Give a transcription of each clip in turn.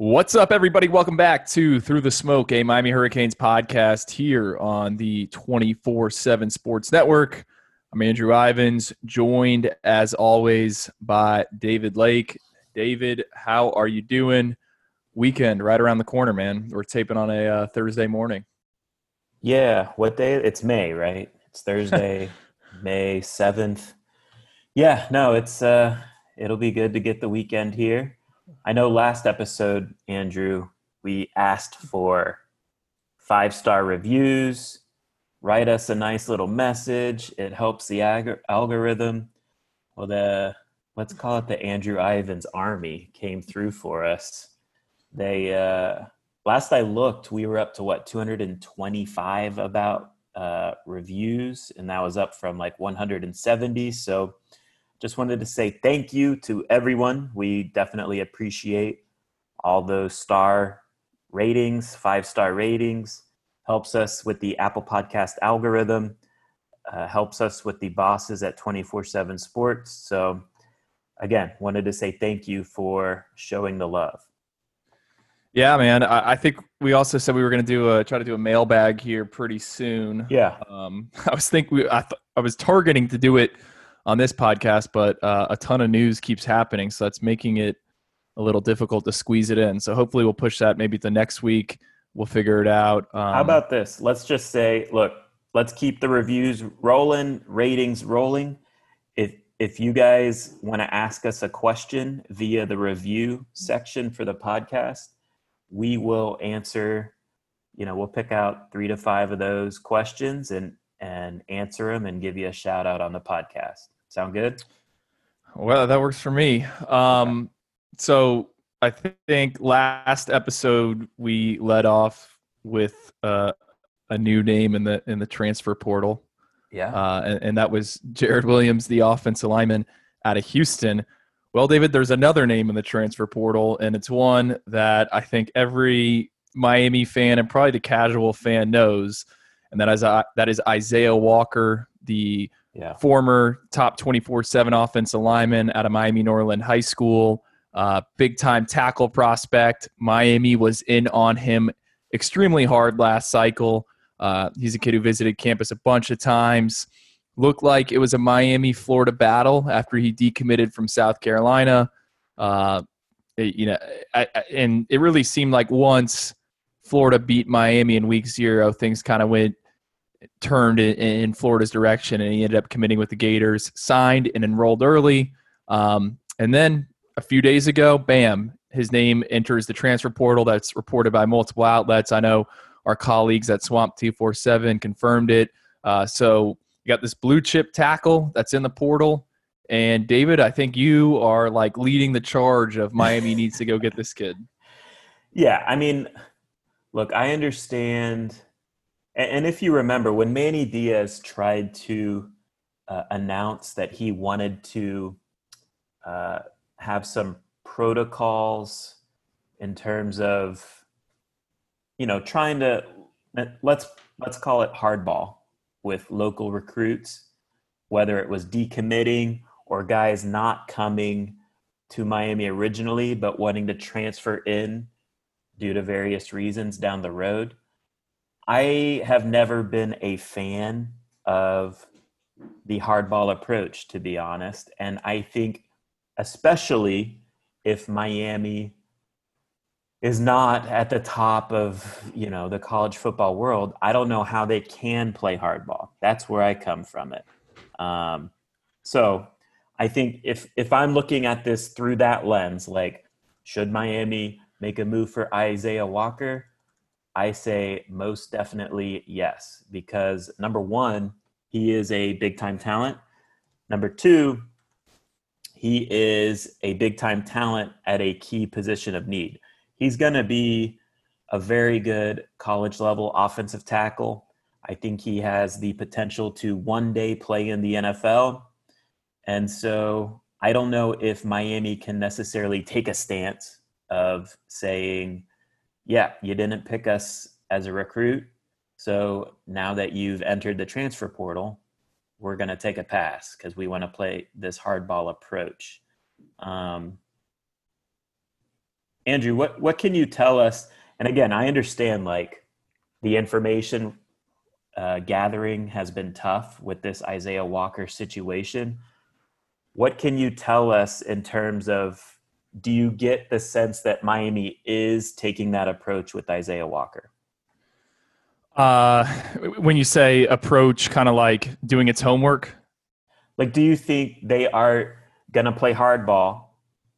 What's up, everybody? Welcome back to Through the Smoke, a Miami Hurricanes podcast here on the 24 7 Sports Network. I'm Andrew Ivins, joined as always by David Lake. David, how are you doing? Weekend right around the corner, man. We're taping on a uh, Thursday morning. Yeah, what day? It's May, right? It's Thursday, May 7th. Yeah, no, it's uh it'll be good to get the weekend here I know last episode, Andrew, we asked for five star reviews. Write us a nice little message. It helps the ag- algorithm. Well, the let's call it the Andrew Ivins Army came through for us. They uh, last I looked, we were up to what 225 about uh, reviews, and that was up from like 170. So just wanted to say thank you to everyone. We definitely appreciate all those star ratings, five star ratings. Helps us with the Apple Podcast algorithm, uh, helps us with the bosses at 24 7 Sports. So, again, wanted to say thank you for showing the love. Yeah, man. I, I think we also said we were going to do a try to do a mailbag here pretty soon. Yeah. Um, I was think we I, th- I was targeting to do it on this podcast, but uh, a ton of news keeps happening, so that's making it a little difficult to squeeze it in. So hopefully, we'll push that maybe the next week. We'll figure it out. Um, How about this? Let's just say, look, let's keep the reviews rolling, ratings rolling. If if you guys want to ask us a question via the review section for the podcast, we will answer. You know, we'll pick out three to five of those questions and and answer them and give you a shout out on the podcast. Sound good? Well, that works for me. Um, so I think last episode we led off with uh, a new name in the in the transfer portal. Yeah, uh, and, and, that was Jared Williams, the offensive lineman out of Houston. Well, David, there's another name in the transfer portal, and it's one that I think every Miami fan and probably the casual fan knows, and that is uh, that is Isaiah Walker, the yeah. former top 24 7 offensive lineman out of Miami Norland High School, uh, big time tackle prospect. Miami was in on him extremely hard last cycle. Uh, he's a kid who visited campus a bunch of times. Looked like it was a Miami Florida battle after he decommitted from South Carolina. Uh, you know, I, I, and it really seemed like once Florida beat Miami in week zero, things kind of went turned in, in, Florida's direction, and he ended up committing with the Gators, signed and enrolled early. Um, and then a few days ago, bam, his name enters the transfer portal. That's reported by multiple outlets. I know our colleagues at Swamp 247 confirmed it. Uh, so you got this blue chip tackle that's in the portal. And David, I think you are like leading the charge of Miami needs to go get this kid. Yeah, I mean, look, I understand and if you remember, when Manny Diaz tried to uh, announce that he wanted to uh, have some protocols in terms of, you know, trying to let's let's call it hardball with local recruits, whether it was decommitting or guys not coming to Miami originally but wanting to transfer in due to various reasons down the road I have never been a fan of the hardball approach, to be honest. And I think, especially if Miami is not at the top of you know the college football world, I don't know how they can play hardball. That's where I come from it. Um, so I think if if I'm looking at this through that lens, like should Miami make a move for Isaiah Walker? I say most definitely yes, because number one, he is a big time talent. Number two, he is a big time talent at a key position of need. He's going to be a very good college level offensive tackle. I think he has the potential to one day play in the NFL. And so I don't know if Miami can necessarily take a stance of saying, yeah, you didn't pick us as a recruit. So now that you've entered the transfer portal, we're going to take a pass because we want to play this hardball approach. Um, Andrew, what what can you tell us? And again, I understand like the information uh, gathering has been tough with this Isaiah Walker situation. What can you tell us in terms of? Do you get the sense that Miami is taking that approach with Isaiah Walker? Uh, when you say approach, kind of like doing its homework. Like, do you think they are gonna play hardball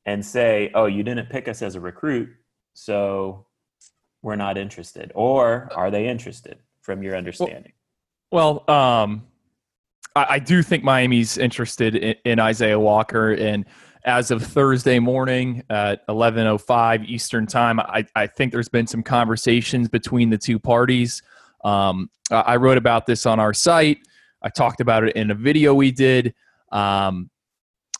and say, "Oh, you didn't pick us as a recruit, so we're not interested," or are they interested from your understanding? Well, well um, I, I, do think Miami's interested in, in Isaiah Walker and as of Thursday morning at 11:05 Eastern Time. I, I, think there's been some conversations between the two parties. Um, I wrote about this on our site. I talked about it in a video we did. Um,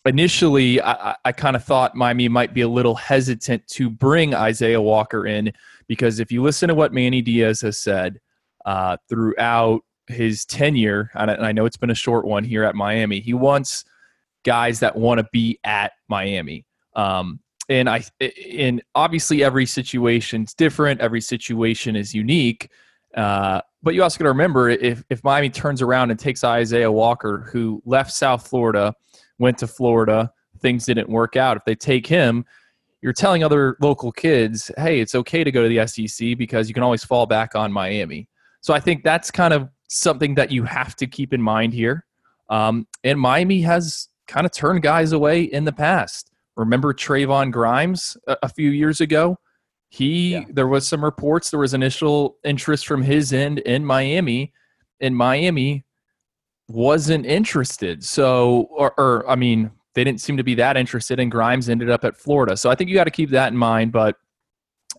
initially, I, I kind of thought Miami might be a little hesitant to bring Isaiah Walker in because if you listen to what Manny Diaz has said uh, throughout his tenure, and I know it's been a short one here at Miami, he wants guys that want to be at Miami. Um, and I, and obviously every situation's different. Every situation is unique. Uh, but you also got to remember if, if Miami turns around and takes Isaiah Walker, who left South Florida, went to Florida, things didn't work out. If they take him, you're telling other local kids, hey, it's okay to go to the SEC because you can always fall back on Miami. So I think that's kind of something that you have to keep in mind here. Um, and Miami has kind of turned guys away in the past. Remember Trevon Grimes a, a few years ago? He yeah. there was some reports there was initial interest from his end in Miami, and Miami wasn't interested. So, or, or I mean, they didn't seem to be that interested. And Grimes ended up at Florida. So I think you got to keep that in mind. But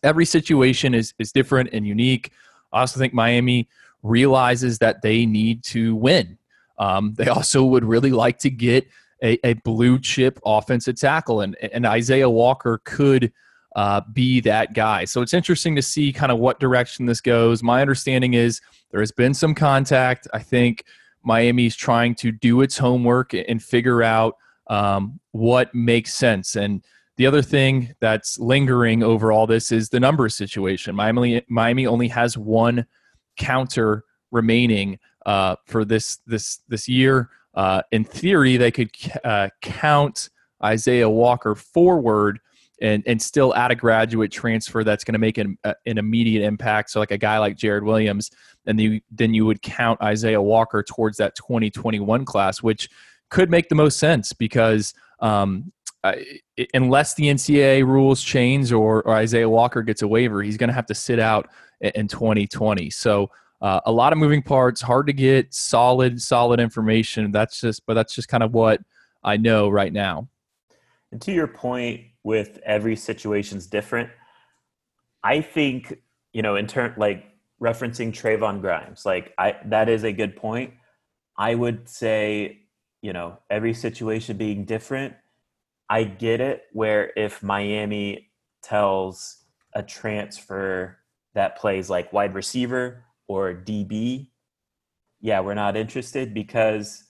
every situation is is different and unique. I also think Miami realizes that they need to win. Um, they also would really like to get a, a blue chip offensive tackle, and, and Isaiah Walker could uh, be that guy. So it's interesting to see kind of what direction this goes. My understanding is there has been some contact. I think Miami's trying to do its homework and figure out um, what makes sense. And the other thing that's lingering over all this is the numbers situation. Miami, Miami only has one counter remaining uh, for this this this year. Uh, in theory, they could uh, count Isaiah Walker forward and and still add a graduate transfer that's going to make an, uh, an immediate impact. So like a guy like Jared Williams, and you, then you would count Isaiah Walker towards that 2021 class, which could make the most sense because um, unless the NCAA rules change or, or, Isaiah Walker gets a waiver, he's going to have to sit out in 2020. So uh, a lot of moving parts, hard to get solid, solid information. That's just, but that's just kind of what I know right now. And to your point, with every situation's different. I think, you know, in turn, like referencing Trevon Grimes, like I, that is a good point. I would say, you know, every situation being different. I get it where if Miami tells a transfer that plays like wide receiver or DB, yeah, we're not interested because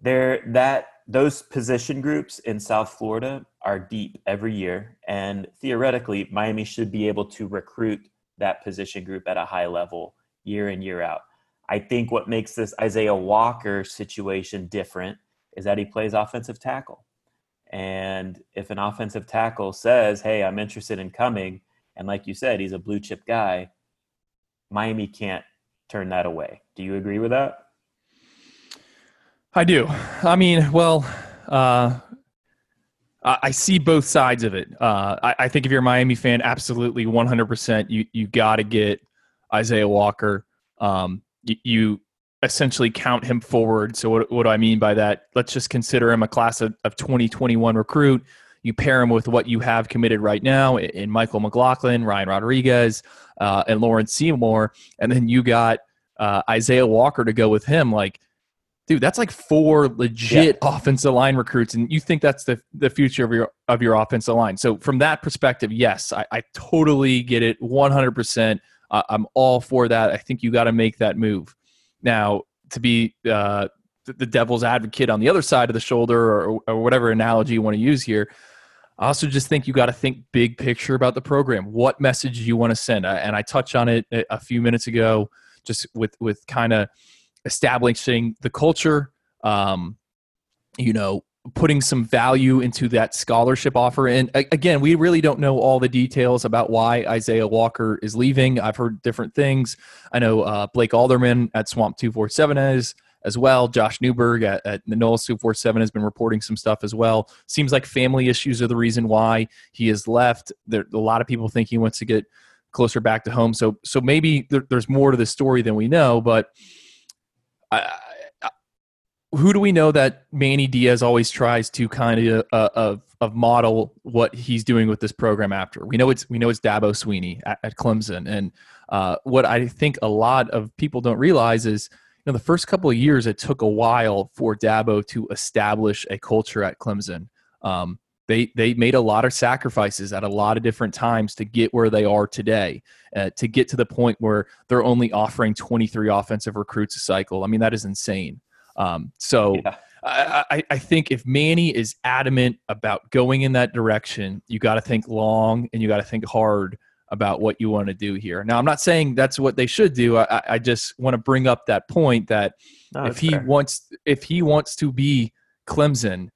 there that those position groups in South Florida are deep every year. And theoretically, Miami should be able to recruit that position group at a high level year in, year out. I think what makes this Isaiah Walker situation different is that he plays offensive tackle. And if an offensive tackle says, Hey, I'm interested in coming, and like you said, he's a blue chip guy, Miami can't turn that away. Do you agree with that? I do. I mean, well, uh, I see both sides of it. Uh, I, I, think if you're a Miami fan, absolutely 100%, you, you got to get Isaiah Walker. Um, you, you, essentially count him forward. So, what, what do I mean by that? Let's just consider him a class of, of 2021 recruit. You pair him with what you have committed right now in Michael McLaughlin, Ryan Rodriguez, uh, and Lawrence Seymour. And then you got uh, Isaiah Walker to go with him. Like, dude, that's like four legit yeah. offensive line recruits, and you think that's the the future of your of your offensive line. So from that perspective, yes, I, I totally get it, one hundred percent. I'm all for that. I think you got to make that move. Now, to be uh, the, the, devil's advocate on the other side of the shoulder, or, or whatever analogy you want to use here, I also just think you got to think big picture about the program. What message do you want to send? And I touched on it a few minutes ago, just with with kind of establishing the culture. Um, you know, putting some value into that scholarship offer. And again, we really don't know all the details about why Isaiah Walker is leaving. I've heard different things. I know uh, Blake Alderman at Swamp Two Four Seven is as well. Josh Newberg at, at the NOLA 247 has been reporting some stuff as well. Seems like family issues are the reason why he has left. There, a lot of people think he wants to get closer back to home. So, so maybe there, there's more to the story than we know. But I, I, who do we know that Manny Diaz always tries to kind of uh, of of model what he's doing with this program after? We know it's we know it's Dabo Swinney at, at Clemson, and uh, what I think a lot of people don't realize is know, the first couple of years, it took a while for Dabo to establish a culture at Clemson. Um, they they made a lot of sacrifices at a lot of different times to get where they are today, uh, to get to the point where they're only offering 23 offensive recruits a cycle. I mean, that is insane. Um, so. Yeah. I, I, think if Manny is adamant about going in that direction, you got to think long and you got to think hard about what you want to do here. Now, I'm not saying that's what they should do. I, I just want to bring up that point that no, if he fair. wants, if he wants to be Clemson,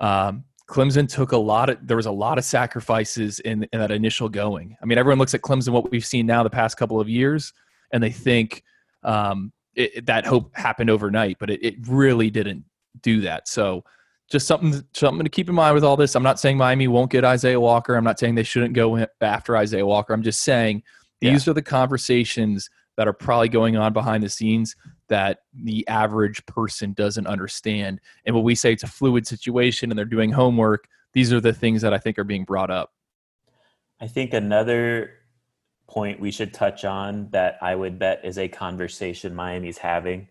um, Clemson took a lot of there was a lot of sacrifices in, in that initial going. I mean, everyone looks at Clemson what we've seen now the past couple of years, and they think um, it, that hope happened overnight, but it, it really didn't do that. So just something something to keep in mind with all this. I'm not saying Miami won't get Isaiah Walker. I'm not saying they shouldn't go after Isaiah Walker. I'm just saying these yeah. are the conversations that are probably going on behind the scenes that the average person doesn't understand. And when we say it's a fluid situation and they're doing homework, these are the things that I think are being brought up. I think another point we should touch on that I would bet is a conversation Miami's having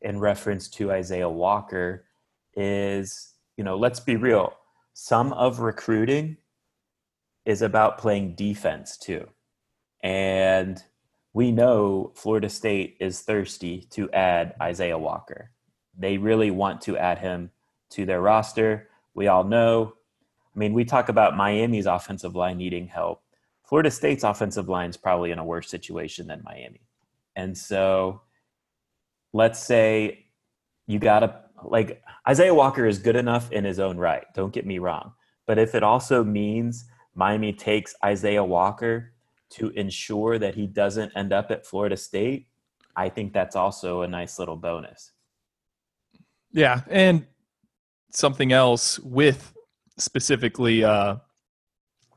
in reference to Isaiah Walker is you know, let's be real. Some of recruiting is about playing defense too. And we know Florida State is thirsty to add Isaiah Walker. They really want to add him to their roster. We all know. I mean, we talk about Miami's offensive line needing help. Florida State's offensive line is probably in a worse situation than Miami. And so let's say you got to like Isaiah Walker is good enough in his own right. Don't get me wrong. But if it also means Miami takes Isaiah Walker to ensure that he doesn't end up at Florida State, I think that's also a nice little bonus. Yeah, and something else with specifically uh,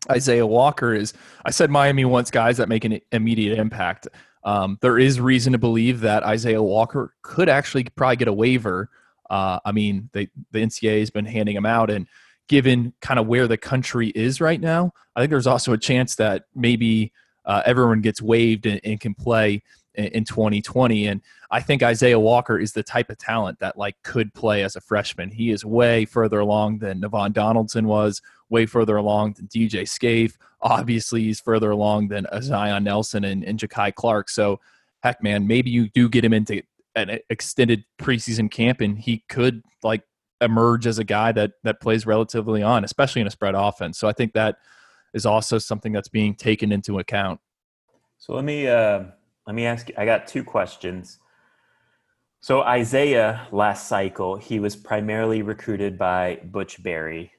Isaiah Walker is I said Miami wants guys that make an immediate impact. Um, there is reason to believe that Isaiah Walker could actually probably get a waiver uh, I mean, they, the NCAA has been handing them out, and given kind of where the country is right now, I think there's also a chance that maybe uh, everyone gets waived and, and can play in, in, 2020. And I think Isaiah Walker is the type of talent that like could play as a freshman. He is way further along than Navaughn Donaldson was, way further along than DJ Scaife. Obviously, he's further along than Zion Nelson and, and Jakai Clark. So, heck, man, maybe you do get him into an extended preseason camp, and he could like emerge as a guy that that plays relatively on, especially in a spread offense. So I think that is also something that's being taken into account. So let me uh, let me ask you. I got two questions. So Isaiah last cycle, he was primarily recruited by Butch Barry.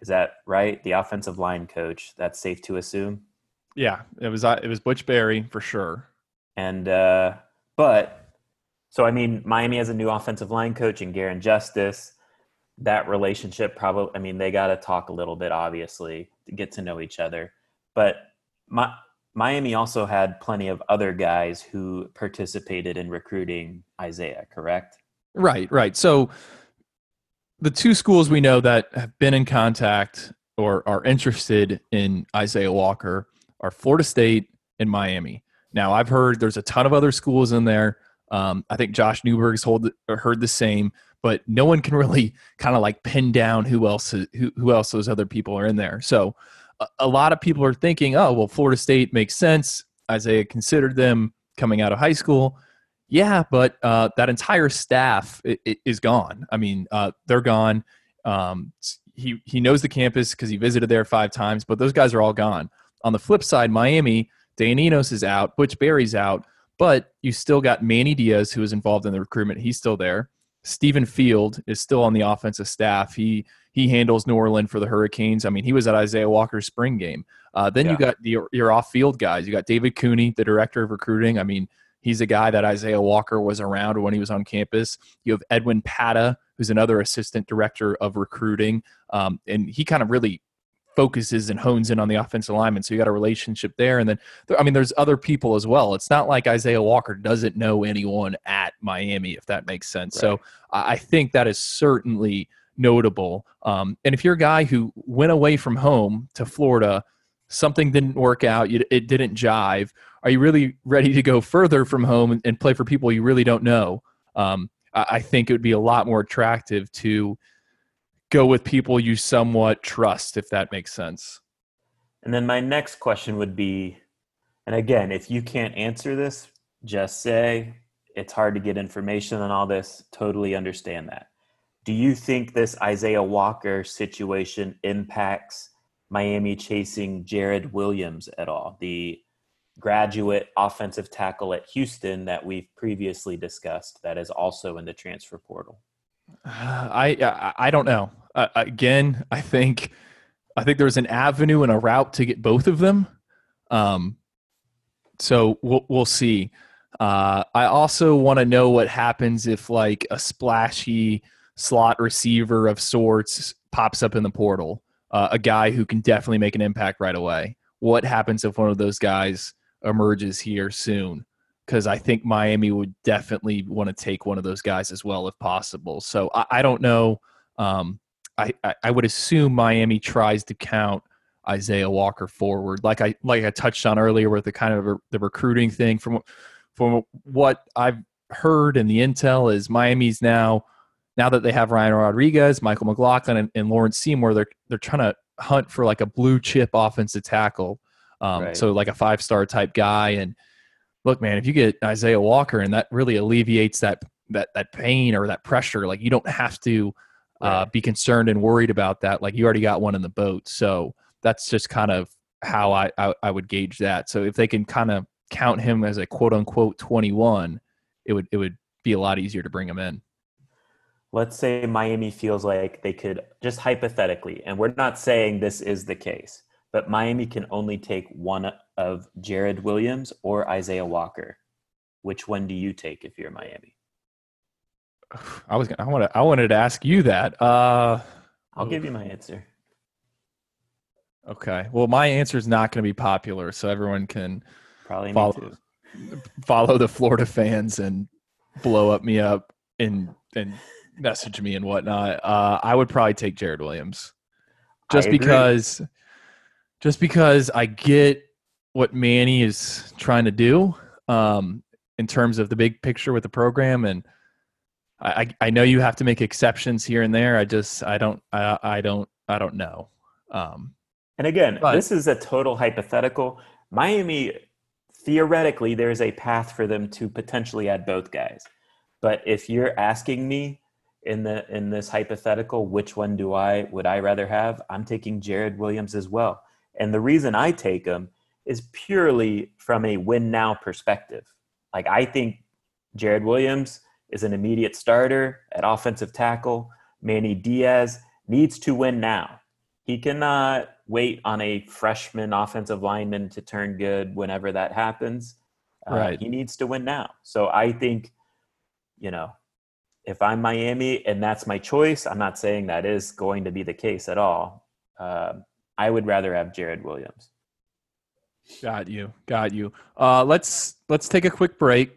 Is that right? The offensive line coach. That's safe to assume. Yeah, it was. Uh, it was Butch Barry for sure. And uh, but so, I mean, Miami has a new offensive line coach and Garin Justice. That relationship probably, I mean, they got to talk a little bit, obviously, to get to know each other. But my, Miami also had plenty of other guys who participated in recruiting Isaiah, correct? Right, right. So, the two schools we know that have been in contact or are interested in Isaiah Walker are Florida State and Miami. Now, I've heard there's a ton of other schools in there. Um, I think Josh Newberg's hold, heard the same, but no one can really kind of like pin down who else who, who else those other people are in there. So a, a lot of people are thinking, oh well, Florida State makes sense. Isaiah considered them coming out of high school. Yeah, but uh, that entire staff is gone. I mean, uh, they're gone. Um, he he knows the campus because he visited there five times, but those guys are all gone. On the flip side, Miami, Dan Enos is out, Butch Barry's out, but you still got Manny Diaz who is involved in the recruitment. He's still there. Stephen Field is still on the offensive staff. He he handles New Orleans for the Hurricanes. I mean, he was at Isaiah Walker's spring game. Uh, then yeah. you got the, your off-field guys. You got David Cooney, the director of recruiting. I mean, he's a guy that Isaiah Walker was around when he was on campus. You have Edwin Pata, who's another assistant director of recruiting, um, and he kind of really focuses and hones in on the offensive lineman. So you got a relationship there. And then, I mean, there's other people as well. It's not like Isaiah Walker doesn't know anyone at Miami, if that makes sense. Right. So I think that is certainly notable. Um, and if you're a guy who went away from home to Florida, something didn't work out, it didn't jive, are you really ready to go further from home and play for people you really don't know? Um, I think it would be a lot more attractive to go with people you somewhat trust, if that makes sense. And then my next question would be and again, if you can't answer this, just say it's hard to get information on all this. Totally understand that. Do you think this Isaiah Walker situation impacts Miami chasing Jared Williams at all, the graduate offensive tackle at Houston that we've previously discussed that is also in the transfer portal? I I don't know. Uh, again, I think I think there's an avenue and a route to get both of them. Um, so we'll we'll see. Uh, I also want to know what happens if like a splashy slot receiver of sorts pops up in the portal, uh, a guy who can definitely make an impact right away. What happens if one of those guys emerges here soon? because I think Miami would definitely want to take one of those guys as well if possible. So I, I don't know. Um, I, I would assume Miami tries to count Isaiah Walker forward, like I like I touched on earlier with the kind of the recruiting thing. From from what I've heard and the intel is Miami's now now that they have Ryan Rodriguez, Michael McLaughlin, and, and Lawrence Seymour, they're they're trying to hunt for like a blue chip offensive tackle. Um, right. So like a five star type guy and look, man, if you get Isaiah Walker and that really alleviates that that that pain or that pressure, like you don't have to uh, be concerned and worried about that. Like you already got one in the boat. So that's just kind of how I, I, I would gauge that. So if they can kind of count him as a quote unquote 21, it would it would be a lot easier to bring him in. Let's say Miami feels like they could just hypothetically, and we're not saying this is the case, but Miami can only take one of Jared Williams or Isaiah Walker. Which one do you take if you're Miami? I was gonna, I wanted I wanted to ask you that. Uh, I'll give you my answer. Okay. Well, my answer is not going to be popular, so everyone can probably follow follow the Florida fans and blow up me up and and message me and whatnot. Uh, I would probably take Jared Williams, just because just because I get what Manny is trying to do um, in terms of the big picture with the program, and I, I know you have to make exceptions here and there. I just I don't I, I don't I don't know. Um, and again, but, this is a total hypothetical. Miami theoretically there's a path for them to potentially add both guys. But if you're asking me in the in this hypothetical, which one do I would I rather have? I'm taking Jared Williams as well. And the reason I take him is purely from a win now perspective. Like I think Jared Williams is an immediate starter at offensive tackle. Manny Diaz needs to win now. He cannot wait on a freshman offensive lineman to turn good whenever that happens. Uh, right. He needs to win now. So I think, you know, if I'm Miami and that's my choice, I'm not saying that is going to be the case at all. Uh, I would rather have Jared Williams. Got you. Got you. Uh, let's let's take a quick break.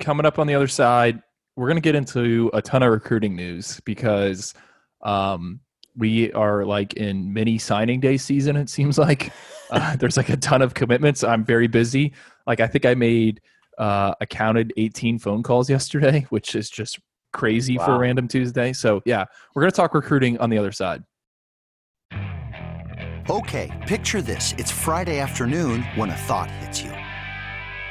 Coming up on the other side, we're going to get into a ton of recruiting news because um, we are like in mini signing day season. It seems like uh, there's like a ton of commitments. I'm very busy. Like I think I made uh, I counted 18 phone calls yesterday, which is just crazy wow. for a random Tuesday. So yeah, we're going to talk recruiting on the other side. Okay, picture this. It's Friday afternoon when a thought hits you.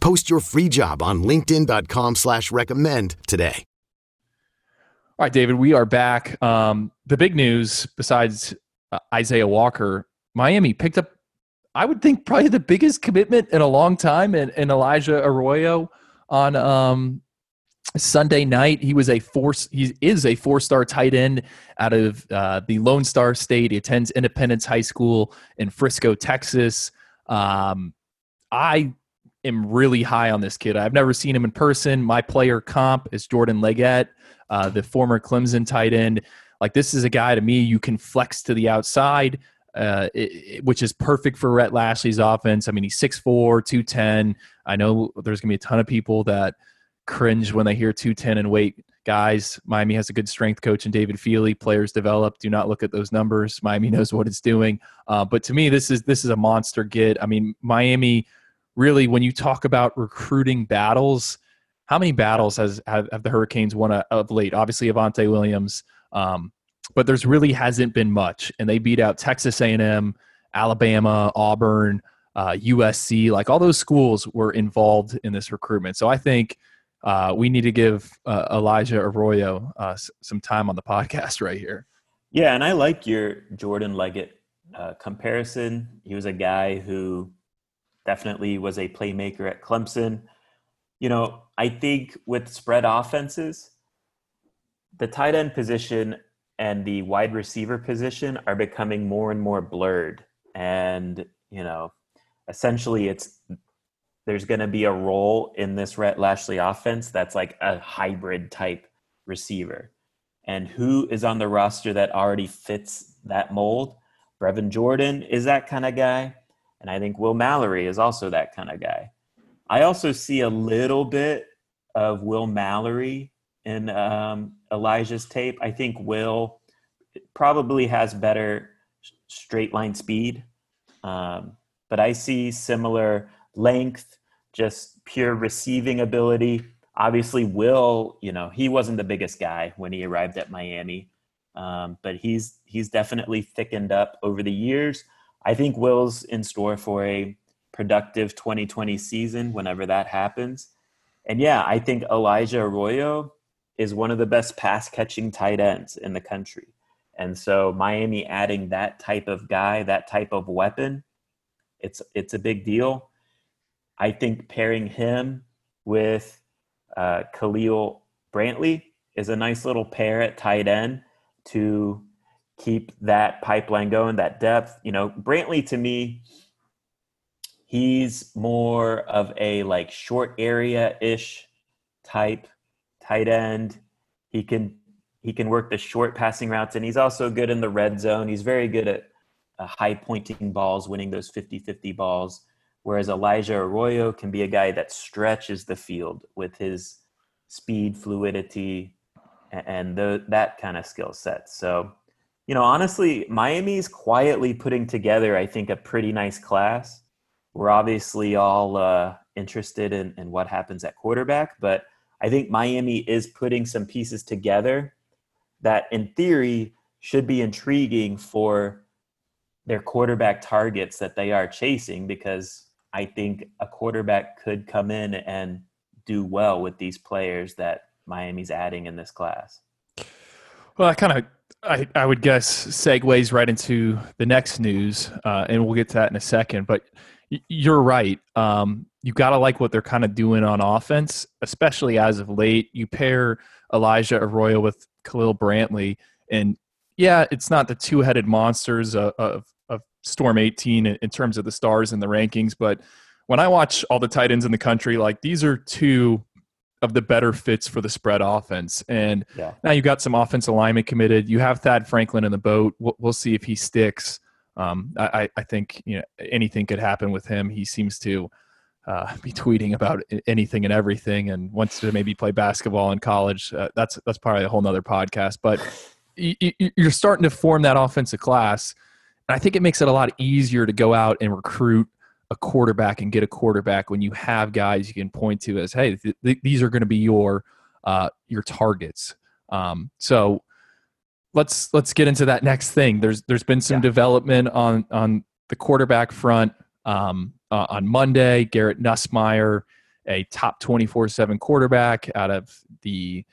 Post your free job on LinkedIn.com slash recommend today. All right, David, we are back. Um, the big news besides uh, Isaiah Walker, Miami picked up, I would think, probably the biggest commitment in a long time in, in Elijah Arroyo on um, Sunday night, he was a four. He is a four-star tight end out of uh, the Lone Star State. He attends Independence High School in Frisco, Texas. Um, I am really high on this kid. I've never seen him in person. My player comp is Jordan Leggett, uh, the former Clemson tight end. Like this is a guy to me you can flex to the outside, uh, it, it, which is perfect for Rhett Lashlee's offense. I mean, he's 6'4", 210. I know there's gonna be a ton of people that – cringe when they hear 210 and weight guys. Miami has a good strength coach and David Feeley. Players develop. Do not look at those numbers. Miami knows what it's doing. Uh, but to me, this is this is a monster get. I mean, Miami really, when you talk about recruiting battles, how many battles has have, have the Hurricanes won of late? Obviously, Avantae Williams, um, but there's really hasn't been much. And they beat out Texas A&M, Alabama, Auburn. Uh, USC, like all those schools were involved in this recruitment. So I think uh, we need to give uh, Elijah Arroyo uh, some time on the podcast right here. Yeah, and I like your Jordan Leggett uh, comparison. He was a guy who definitely was a playmaker at Clemson. You know, I think with spread offenses, the tight end position and the wide receiver position are becoming more and more blurred. And, you know, essentially it's there's going to be a role in this Rhett Lashlee offense that's like a hybrid type receiver. And who is on the roster that already fits that mold? Brevin Jordan is that kind of guy. And I think Will Mallory is also that kind of guy. I also see a little bit of Will Mallory in um, Elijah's tape. I think Will probably has better straight line speed. Um, but I see similar length, just pure receiving ability. Obviously, Will, you know, he wasn't the biggest guy when he arrived at Miami, um, but he's he's definitely thickened up over the years. I think Will's in store for a productive 2020 season whenever that happens. And yeah, I think Elijah Arroyo is one of the best pass catching tight ends in the country. And so Miami adding that type of guy, that type of weapon, it's it's a big deal. I think pairing him with uh, Khalil Brantley is a nice little pair at tight end to keep that pipeline going, that depth. You know, Brantley to me, he's more of a like short area ish type tight end. He can he can work the short passing routes and he's also good in the red zone. He's very good at uh, high pointing balls, winning those 50-50 balls. Whereas Elijah Arroyo can be a guy that stretches the field with his speed, fluidity, and the, that kind of skill set. So, you know, honestly, Miami's quietly putting together, I think, a pretty nice class. We're obviously all uh, interested in, in what happens at quarterback, but I think Miami is putting some pieces together that, in theory, should be intriguing for their quarterback targets that they are chasing because I think a quarterback could come in and do well with these players that Miami's adding in this class. Well, I kind of, I, I would guess, segues right into the next news, uh, and we'll get to that in a second. But you're right. Um, you got to like what they're kind of doing on offense, especially as of late. You pair Elijah Arroyo with Khalil Brantley, and yeah, it's not the two-headed monsters of, of Storm 18 in terms of the stars and the rankings. But when I watch all the tight ends in the country, like these are two of the better fits for the spread offense. And Yeah. now you've got some offense alignment committed. You have Thad Franklin in the boat. We'll, we'll see if he sticks. Um, I, I- I think you know anything could happen with him. He seems to uh, be tweeting about anything and everything, and wants to maybe play basketball in college. Uh, that's that's probably a whole nother podcast. But you're starting to form that offensive class, and I think it makes it a lot easier to go out and recruit a quarterback and get a quarterback when you have guys you can point to as, hey, th- th- these are going to be your uh, your targets. Um, so let's let's get into that next thing. There's there's been some Yeah. development on on the quarterback front. Um, uh, on Monday, Garrett Nussmeier, a top 24/7 quarterback out of the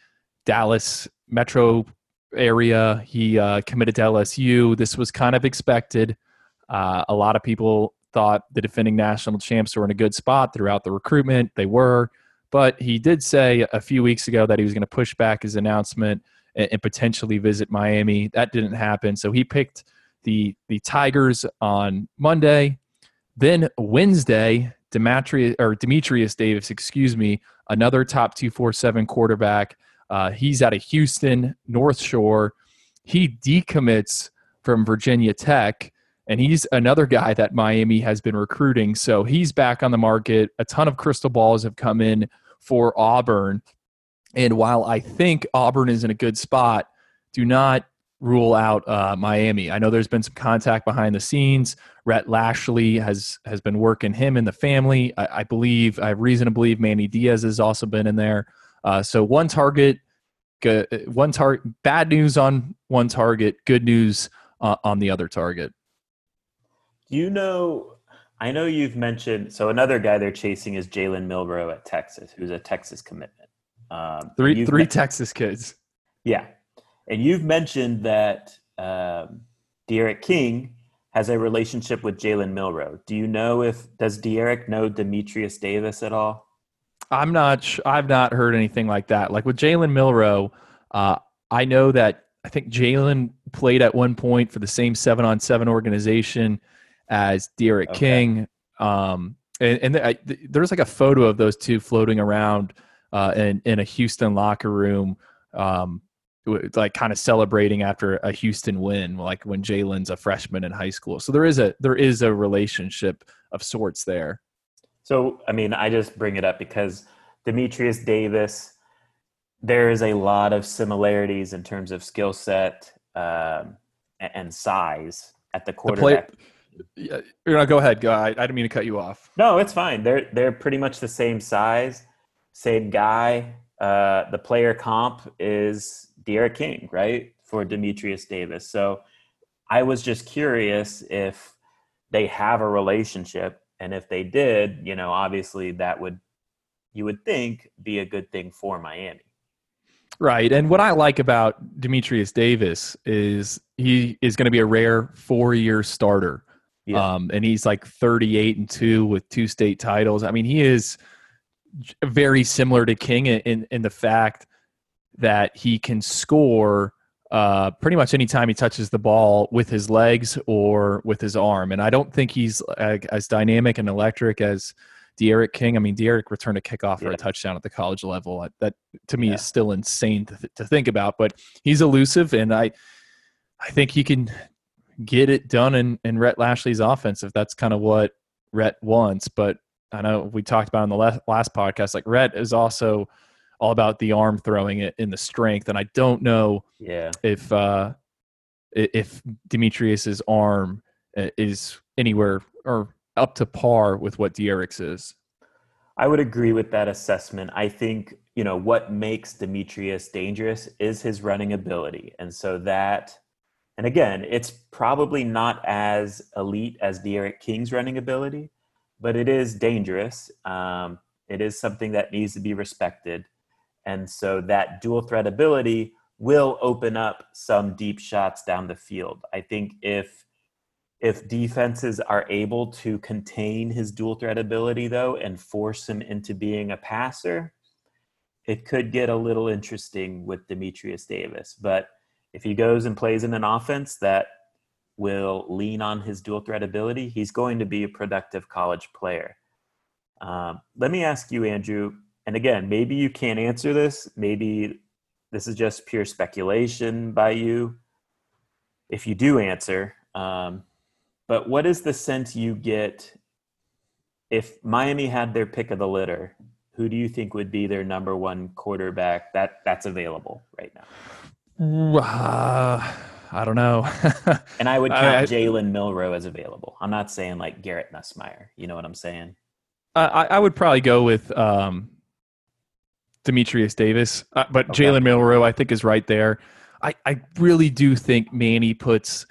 Dallas metro area, he uh, committed to LSU. This was kind of expected. Uh, a lot of people thought the defending national champs were in a good spot throughout the recruitment. They were, but he did say a few weeks ago that he was going to push back his announcement and, and potentially visit Miami. That didn't happen, so he picked the the Tigers on Monday. Then Wednesday, Demetrius or Demetrius Davis, excuse me, another top two four seven quarterback. Uh, he's out of Houston, North Shore. He decommits from Virginia Tech, and he's another guy that Miami has been recruiting. So he's back on the market. A ton of crystal balls have come in for Auburn. And while I think Auburn is in a good spot, do not rule out uh, Miami. I know there's been some contact behind the scenes. Rhett Lashlee has has been working him and the family. I, I believe I have reason to believe Manny Diaz has also been in there. Uh, so one target, go- one target. Bad news on one target. Good news uh, on the other target. Do you know? I know you've mentioned. So another guy they're chasing is Jalen Milroe at Texas, who's a Texas commitment. Um, Three three men- Texas kids. yeah, and you've mentioned that um, D'Eriq King has a relationship with Jalen Milroe. Do you know if does D'Eriq know Demetrius Davis at all? I'm not. Sh- I've not heard anything like that. Like with Jalen Milroe, uh, I know that I think Jalen played at one point for the same seven on seven organization as D'Eriq Okay. King. Um, and and I, th- there's like a photo of those two floating around uh, in in a Houston locker room. Um, like kind of celebrating after a Houston win, like when Jalen's a freshman in high school. So there is a there is a relationship of sorts there. So, I mean, I just bring it up because Demetrius Davis, there is a lot of similarities in terms of skill set um, and size at the The play, quarterback. Yeah, you know, go ahead. Go. I, I didn't mean to cut you off. No, it's fine. They're they're pretty much the same size, same guy. Uh, the player comp is D'Eriq King, right, for Demetrius Davis. So, I was just curious if they have a relationship, and if they did, you know, obviously that would you would think be a good thing for Miami. Right. And what I like about Demetrius Davis is he is going to be a rare four year starter. Yeah. Um, and he's like 38 and 2 with two state titles. I mean, he is very similar to King in, in, in the fact that he can score uh, pretty much anytime he touches the ball with his legs or with his arm. And I don't think he's uh, as dynamic and electric as D'Eriq King. I mean, D'Eriq returned a kickoff for Yeah. a touchdown at the college level. That to me Yeah. is still insane to, th- to think about. But he's elusive, and I, I think he can get it done in, in Rhett Lashlee's offense if that's kind of what Rhett wants. But I know we talked about in the last, last podcast, like Rhett is also all about the arm throwing it in the strength, and I don't know Yeah. if uh, if Demetrius's arm uh, is anywhere or up to par with what D'Eriq's is. I would agree with that assessment. I think, you know, what makes Demetrius dangerous is his running ability. And so that, and again, it's probably not as elite as D'Eriq King's running ability, but it is dangerous. Um, it is something that needs to be respected. And so that dual threat ability will open up some deep shots down the field. I think if if defenses are able to contain his dual threat ability though and force him into being a passer, it could get a little interesting with Demetrius Davis. But if he goes and plays in an offense that will lean on his dual threat ability, he's going to be a productive college player. Um, let me ask you, Andrew, and again, maybe you can't answer this. Maybe this is just pure speculation by you. If you do answer, um, but what is the sense you get if Miami had their pick of the litter? Who do you think would be their number one quarterback that that's available right now? Uh, I don't know. and I would count Jalen Milroe as available. I'm not saying like Garrett Nussmeier. You know what I'm saying? I, I would probably go with um, Dematrius Davis, uh, but okay. Jalen Milroe I think is right there. I, I really do think Manny puts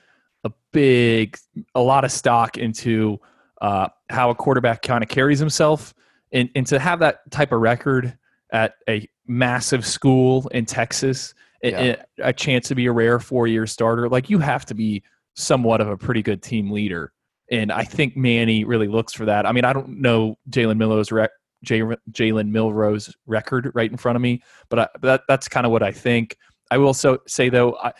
a big, a lot of stock into uh, how a quarterback kind of carries himself, and and to have that type of record at a massive school in Texas, yeah. a, chance to be a rare four year starter, like you have to be somewhat of a pretty good team leader. And I think Manny really looks for that. I mean, I don't know Jalen Milroe's rec- Jalen Milroe's record right in front of me, but I, that that's kind of what I think. I will so say though, I,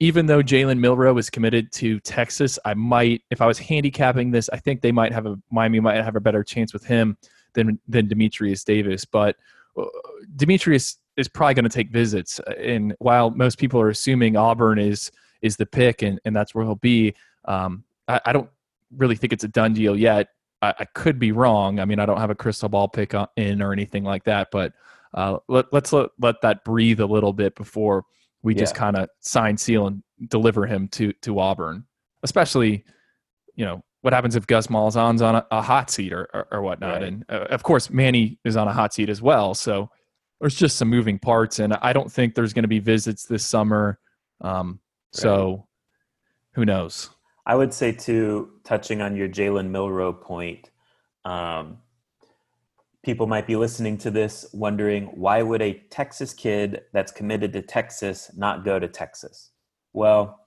even though Jalen Milroe is committed to Texas, I might, if I was handicapping this, I think they might have a Miami might have a better chance with him than than Dematrius Davis. But uh, Dematrius is probably going to take visits, and while most people are assuming Auburn is is the pick and and that's where he'll be, um, I, I don't really think it's a done deal yet. I, I, could be wrong. I mean, I don't have a crystal ball pick in or anything like that, but uh, let, us let, let that breathe a little bit before we yeah. just kind of sign, seal, and deliver him to to Auburn. Especially, you know, what happens if Gus Malzahn's on a, a hot seat or, or, or whatnot, right. and uh, of course Manny is on a hot seat as well. So there's just some moving parts, and I don't think there's going to be visits this summer. Um, right. So who knows? I would say too, touching on your Jalen Milroe point, um, people might be listening to this wondering why would a Texas kid that's committed to Texas not go to Texas? Well,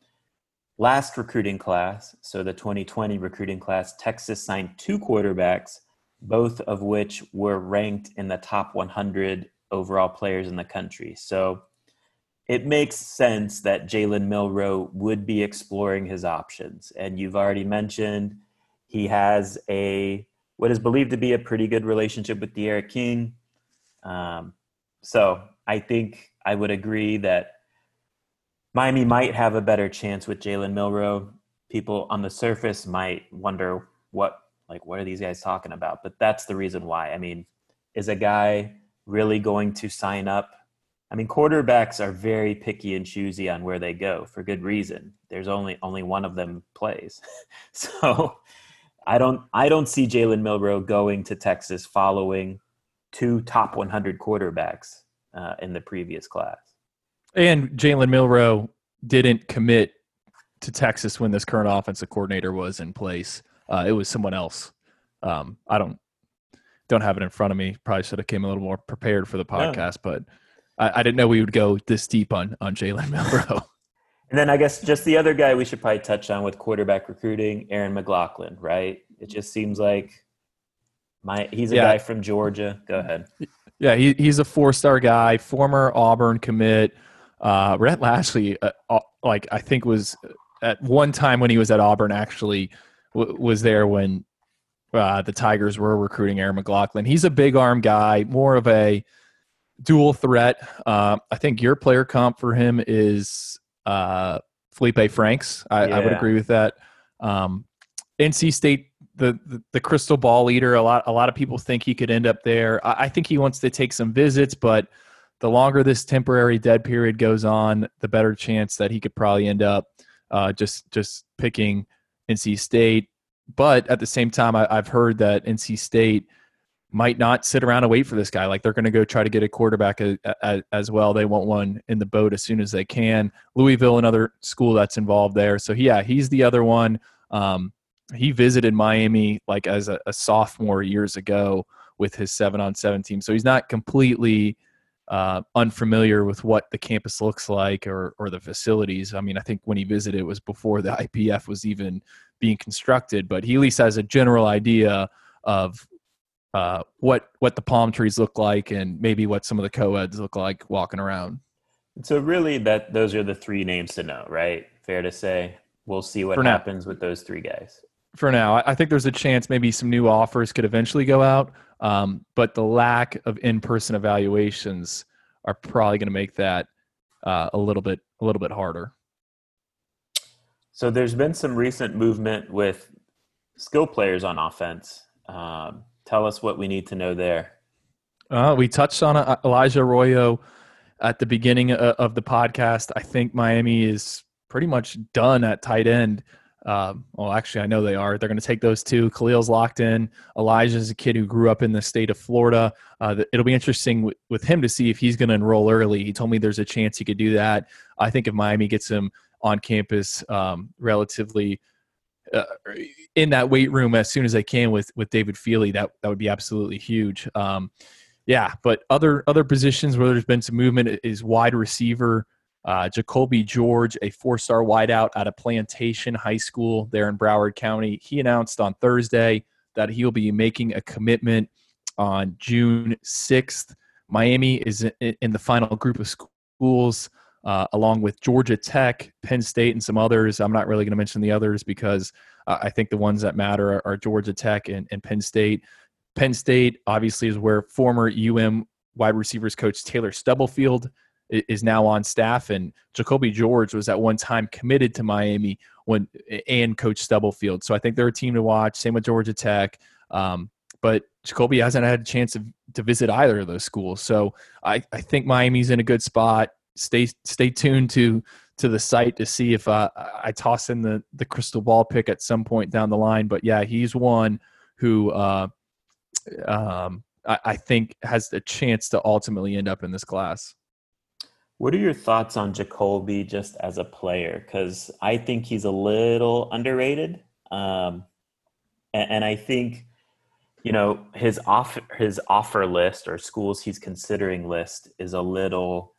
last recruiting class, so the 2020 recruiting class, Texas signed two quarterbacks, both of which were ranked in the top 100 overall players in the country. So it makes sense that Jalen Milroe would be exploring his options. And you've already mentioned he has a what is believed to be a pretty good relationship with D'Eriq King. Um, so I think I would agree that Miami might have a better chance with Jalen Milroe. People on the surface might wonder what like what are these guys talking about? But that's the reason why. I mean, is a guy really going to sign up I mean, quarterbacks are very picky and choosy on where they go for good reason. There's only only one of them plays, so I don't I don't see Jalen Milroe going to Texas following two top 100 quarterbacks uh, in the previous class. And Jalen Milroe didn't commit to Texas when this current offensive coordinator was in place. Uh, it was someone else. Um, I don't don't have it in front of me. Probably should have came a little more prepared for the podcast, but I, I, didn't know we would go this deep on on Jalen Milroe. and then I guess just the other guy we should probably touch on with quarterback recruiting, Aaron McLaughlin, right? It just seems like my he's a yeah. guy from Georgia. Go ahead. Yeah, he, he's a four star guy, former Auburn commit. Uh, Rhett Lashlee, uh, uh, like I think was at one time when he was at Auburn, actually w- was there when uh, the Tigers were recruiting Aaron McLaughlin. He's a big arm guy, more of a dual threat. Uh, I think your player comp for him is uh, Felipe Franks. I, yeah. I, would agree with that. Um, NC State, the, the, the crystal ball leader. A lot a lot of people think he could end up there. I, I, think he wants to take some visits, but the longer this temporary dead period goes on, the better chance that he could probably end up uh, just just picking NC State. But at the same time, I, I've heard that NC State might not sit around and wait for this guy. Like they're going to go try to get a quarterback a, a, as well. They want one in the boat as soon as they can. Louisville, another school that's involved there. So yeah, he's the other one. Um, he visited Miami like as a, a, sophomore years ago with his seven on seven team. So he's not completely uh, unfamiliar with what the campus looks like or or the facilities. I mean, I think when he visited it was before the IPF was even being constructed, but he at least has a general idea of uh, what what the palm trees look like and maybe what some of the co-eds look like walking around. So really, that those are the three names to know, right? Fair to say. We'll see what happens with those three guys. For now, I think there's a chance maybe some new offers could eventually go out. Um, but the lack of in-person evaluations are probably going to make that uh, a little bit a little bit harder. So there's been some recent movement with skill players on offense. Um, tell us what we need to know there. Uh, we touched on uh, Elijah Arroyo at the beginning uh, of the podcast. I think Miami is pretty much done at tight end. Um, well, actually, I know they are. They're going to take those two. Khalil's locked in. Elijah is a kid who grew up in the state of Florida. Uh, it'll be interesting with him to see if he's going to enroll early. He told me there's a chance he could do that. I think if Miami gets him on campus um, relatively uh, in that weight room as soon as they can with with David Feeley, that that would be absolutely huge. Um, yeah, but other other positions where there's been some movement is wide receiver. Uh, Jacoby George, a four-star wideout out of Plantation High School there in Broward County, he announced on Thursday that he will be making a commitment on June 6th. Miami is in the final group of schools, uh, along with Georgia Tech, Penn State, and some others. I'm not really going to mention the others because uh, I think the ones that matter are, are Georgia Tech and, and Penn State. Penn State obviously is where former UM wide receivers coach Taylor Stubblefield is now on staff, and Jacoby George was at one time committed to Miami when and Coach Stubblefield. So I think they're a team to watch. Same with Georgia Tech, um, but Jacoby hasn't had a chance to, to visit either of those schools. So I, I think Miami's in a good spot. Stay stay tuned to to the site to see if uh, I toss in the the crystal ball pick at some point down the line. But yeah, he's one who. Uh, um, I, I think has a chance to ultimately end up in this class. What are your thoughts on Jacoby just as a player? Because I think he's a little underrated, um, and, and, I think you know his off his offer list or schools he's considering list is a little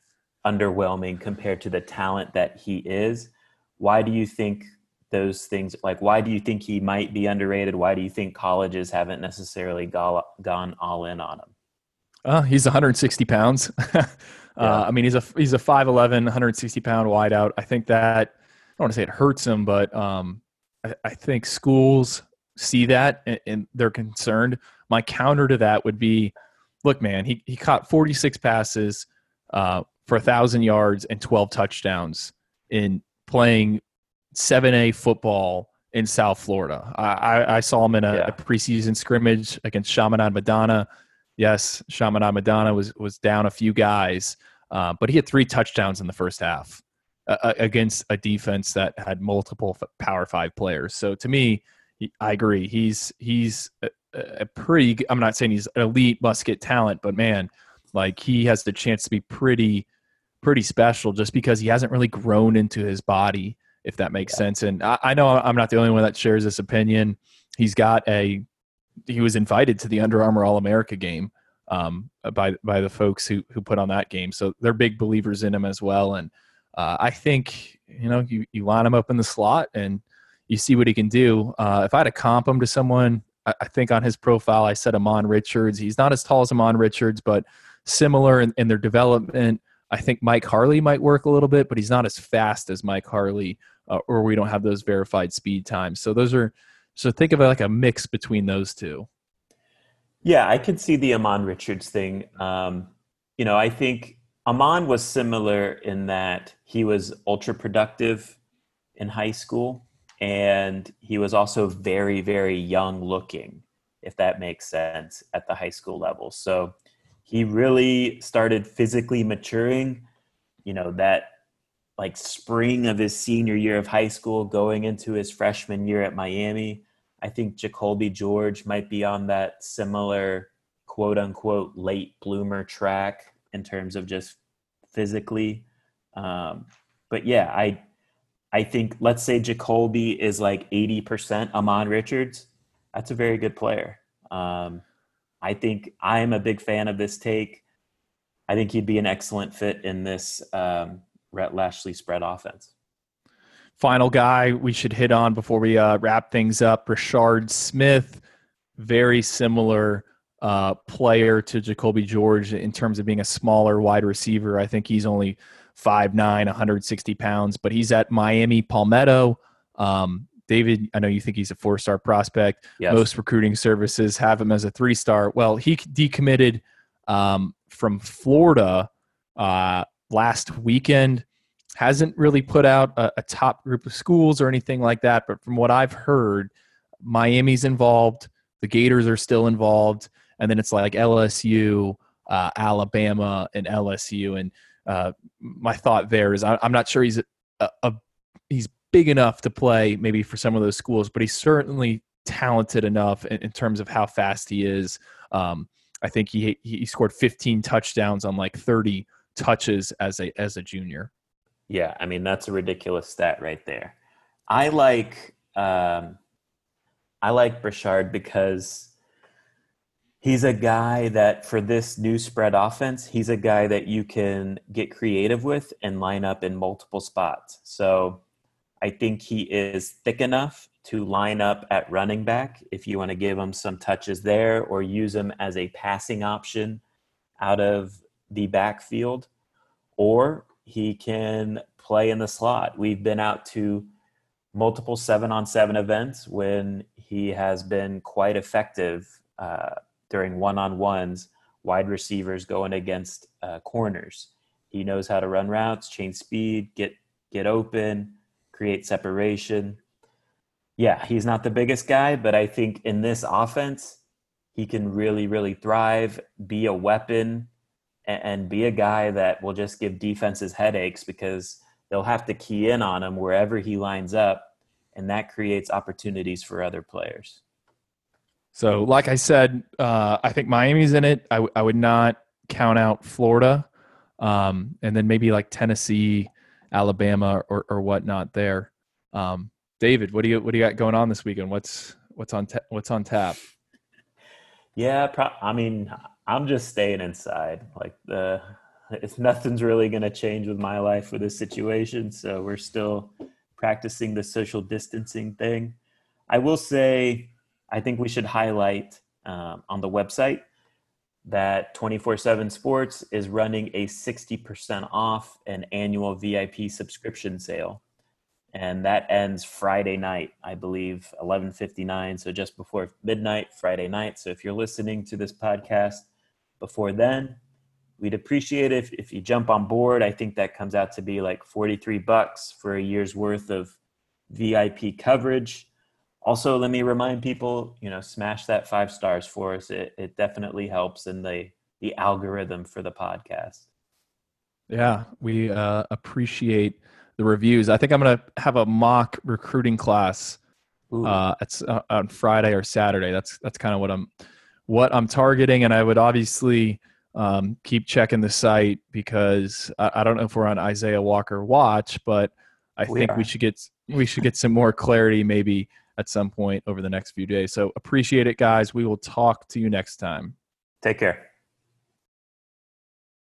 underwhelming compared to the talent that he is. Why do you think those things like why do you think he might be underrated? Why do you think colleges haven't necessarily gone all in on him? Uh, he's 160 pounds. Uh, yeah. i mean he's a he's a 5'11 160 pound wideout. I think that i don't want to say it hurts him but um, I, I, think schools see that and, and they're concerned. My counter to that would be look man he, he caught 46 passes uh, for a thousand yards and 12 touchdowns in playing 7A football in South Florida. I, I saw him in a, yeah. a, preseason scrimmage against Chaminade Madonna. Yes, Chaminade Madonna was was down a few guys, uh, but he had three touchdowns in the first half uh, against a defense that had multiple Power Five players. So to me, I agree. He's he's a, a pretty. I'm not saying he's elite musket talent, but man, like he has the chance to be pretty pretty special just because he hasn't really grown into his body if that makes yeah. sense. And I, I, know I'm not the only one that shares this opinion. He's got a he was invited to the Under Armour All America game um, by by the folks who who put on that game, so they're big believers in him as well. And uh, I think you know you you line him up in the slot and you see what he can do. Uh, if I had to comp him to someone, I, I think on his profile I said Ahmmon Richards. He's not as tall as Ahmmon Richards, but similar in, in their development I think Mike Harley might work a little bit, but he's not as fast as Mike Harley, uh, or we don't have those verified speed times. So those are so think of it like a mix between those two. Yeah, I could see the Ahmmon Richards thing. Um, you know, I think Ahmmon was similar in that he was ultra productive in high school, and he was also very, very young looking, if that makes sense, at the high school level. So he really started physically maturing you know that like spring of his senior year of high school going into his freshman year at miami. I think jacoby george might be on that similar quote unquote late bloomer track in terms of just physically. Um, but yeah i i think let's say jacoby is like 80% Ahmmon richards that's a very good player. Um, I think I'm a big fan of this take. I think he'd be an excellent fit in this um, Rhett Lashlee spread offense. Final guy we should hit on before we uh, wrap things up Brashard Smith, very similar uh, player to Jacoby George in terms of being a smaller wide receiver. I think he's only 5'9, 160 pounds, but he's at Miami Palmetto. Um, David, I know you think he's a four star prospect. Yes. Most recruiting services have him as a three star. Well, he decommitted um, from Florida uh, last weekend. Hasn't really put out a, a top group of schools or anything like that. But from what I've heard, Miami's involved. The Gators are still involved. And then it's like LSU, uh, Alabama, and LSU. And uh, my thought there is I, am not sure he's a, a, big enough to play maybe for some of those schools, but he's certainly talented enough in, in terms of how fast he is. Um, I think he he scored 15 touchdowns on like 30 touches as a as a junior. Yeah, I mean that's a ridiculous stat right there. I like um, I like Brashard because he's a guy that for this new spread offense, he's a guy that you can get creative with and line up in multiple spots. So I think he is thick enough to line up at running back if you want to give him some touches there or use him as a passing option out of the backfield. Or he can play in the slot. We've been out to multiple seven on seven events when he has been quite effective uh, during one on ones, wide receivers going against uh, corners. He knows how to run routes, change speed, get get open, create separation. Yeah, he's not the biggest guy, but I think in this offense, he can really, really thrive, be a weapon, and, be a guy that will just give defenses headaches because they'll have to key in on him wherever he lines up, and that creates opportunities for other players. So, like I said, uh, I think Miami's in it. I, w- I would not count out Florida, um, and then maybe like Tennessee, Alabama, or, or whatnot there. Um, David, what do you what do you got going on this weekend? What's what's on ta- what's on tap? Yeah, pro- I mean, I'm just staying inside. Like the, it's nothing's really going to change with my life with this situation. So we're still practicing the social distancing thing. I will say I think we should highlight um, on the website that 24 7 Sports is running a 60% off an annual VIP subscription sale. And that ends Friday night, I believe, 11:59, so just before midnight Friday night. So if you're listening to this podcast before then, we'd appreciate it if, if you jump on board. I think that comes out to be like 43 bucks for a year's worth of VIP coverage also let me remind people you know smash that five stars for us. It, it definitely helps in the the algorithm for the podcast. Yeah we uh, appreciate the reviews. I think i'm going to have a mock recruiting class uh, it's uh, on friday or saturday. That's that's kind of what i'm what i'm targeting and i would obviously um, keep checking the site because I, I, don't know if we're on isaiah walker watch but i we think are. we should get we should get some more clarity maybe at some point over the next few days. So appreciate it, guys. We will talk to you next time. Take care.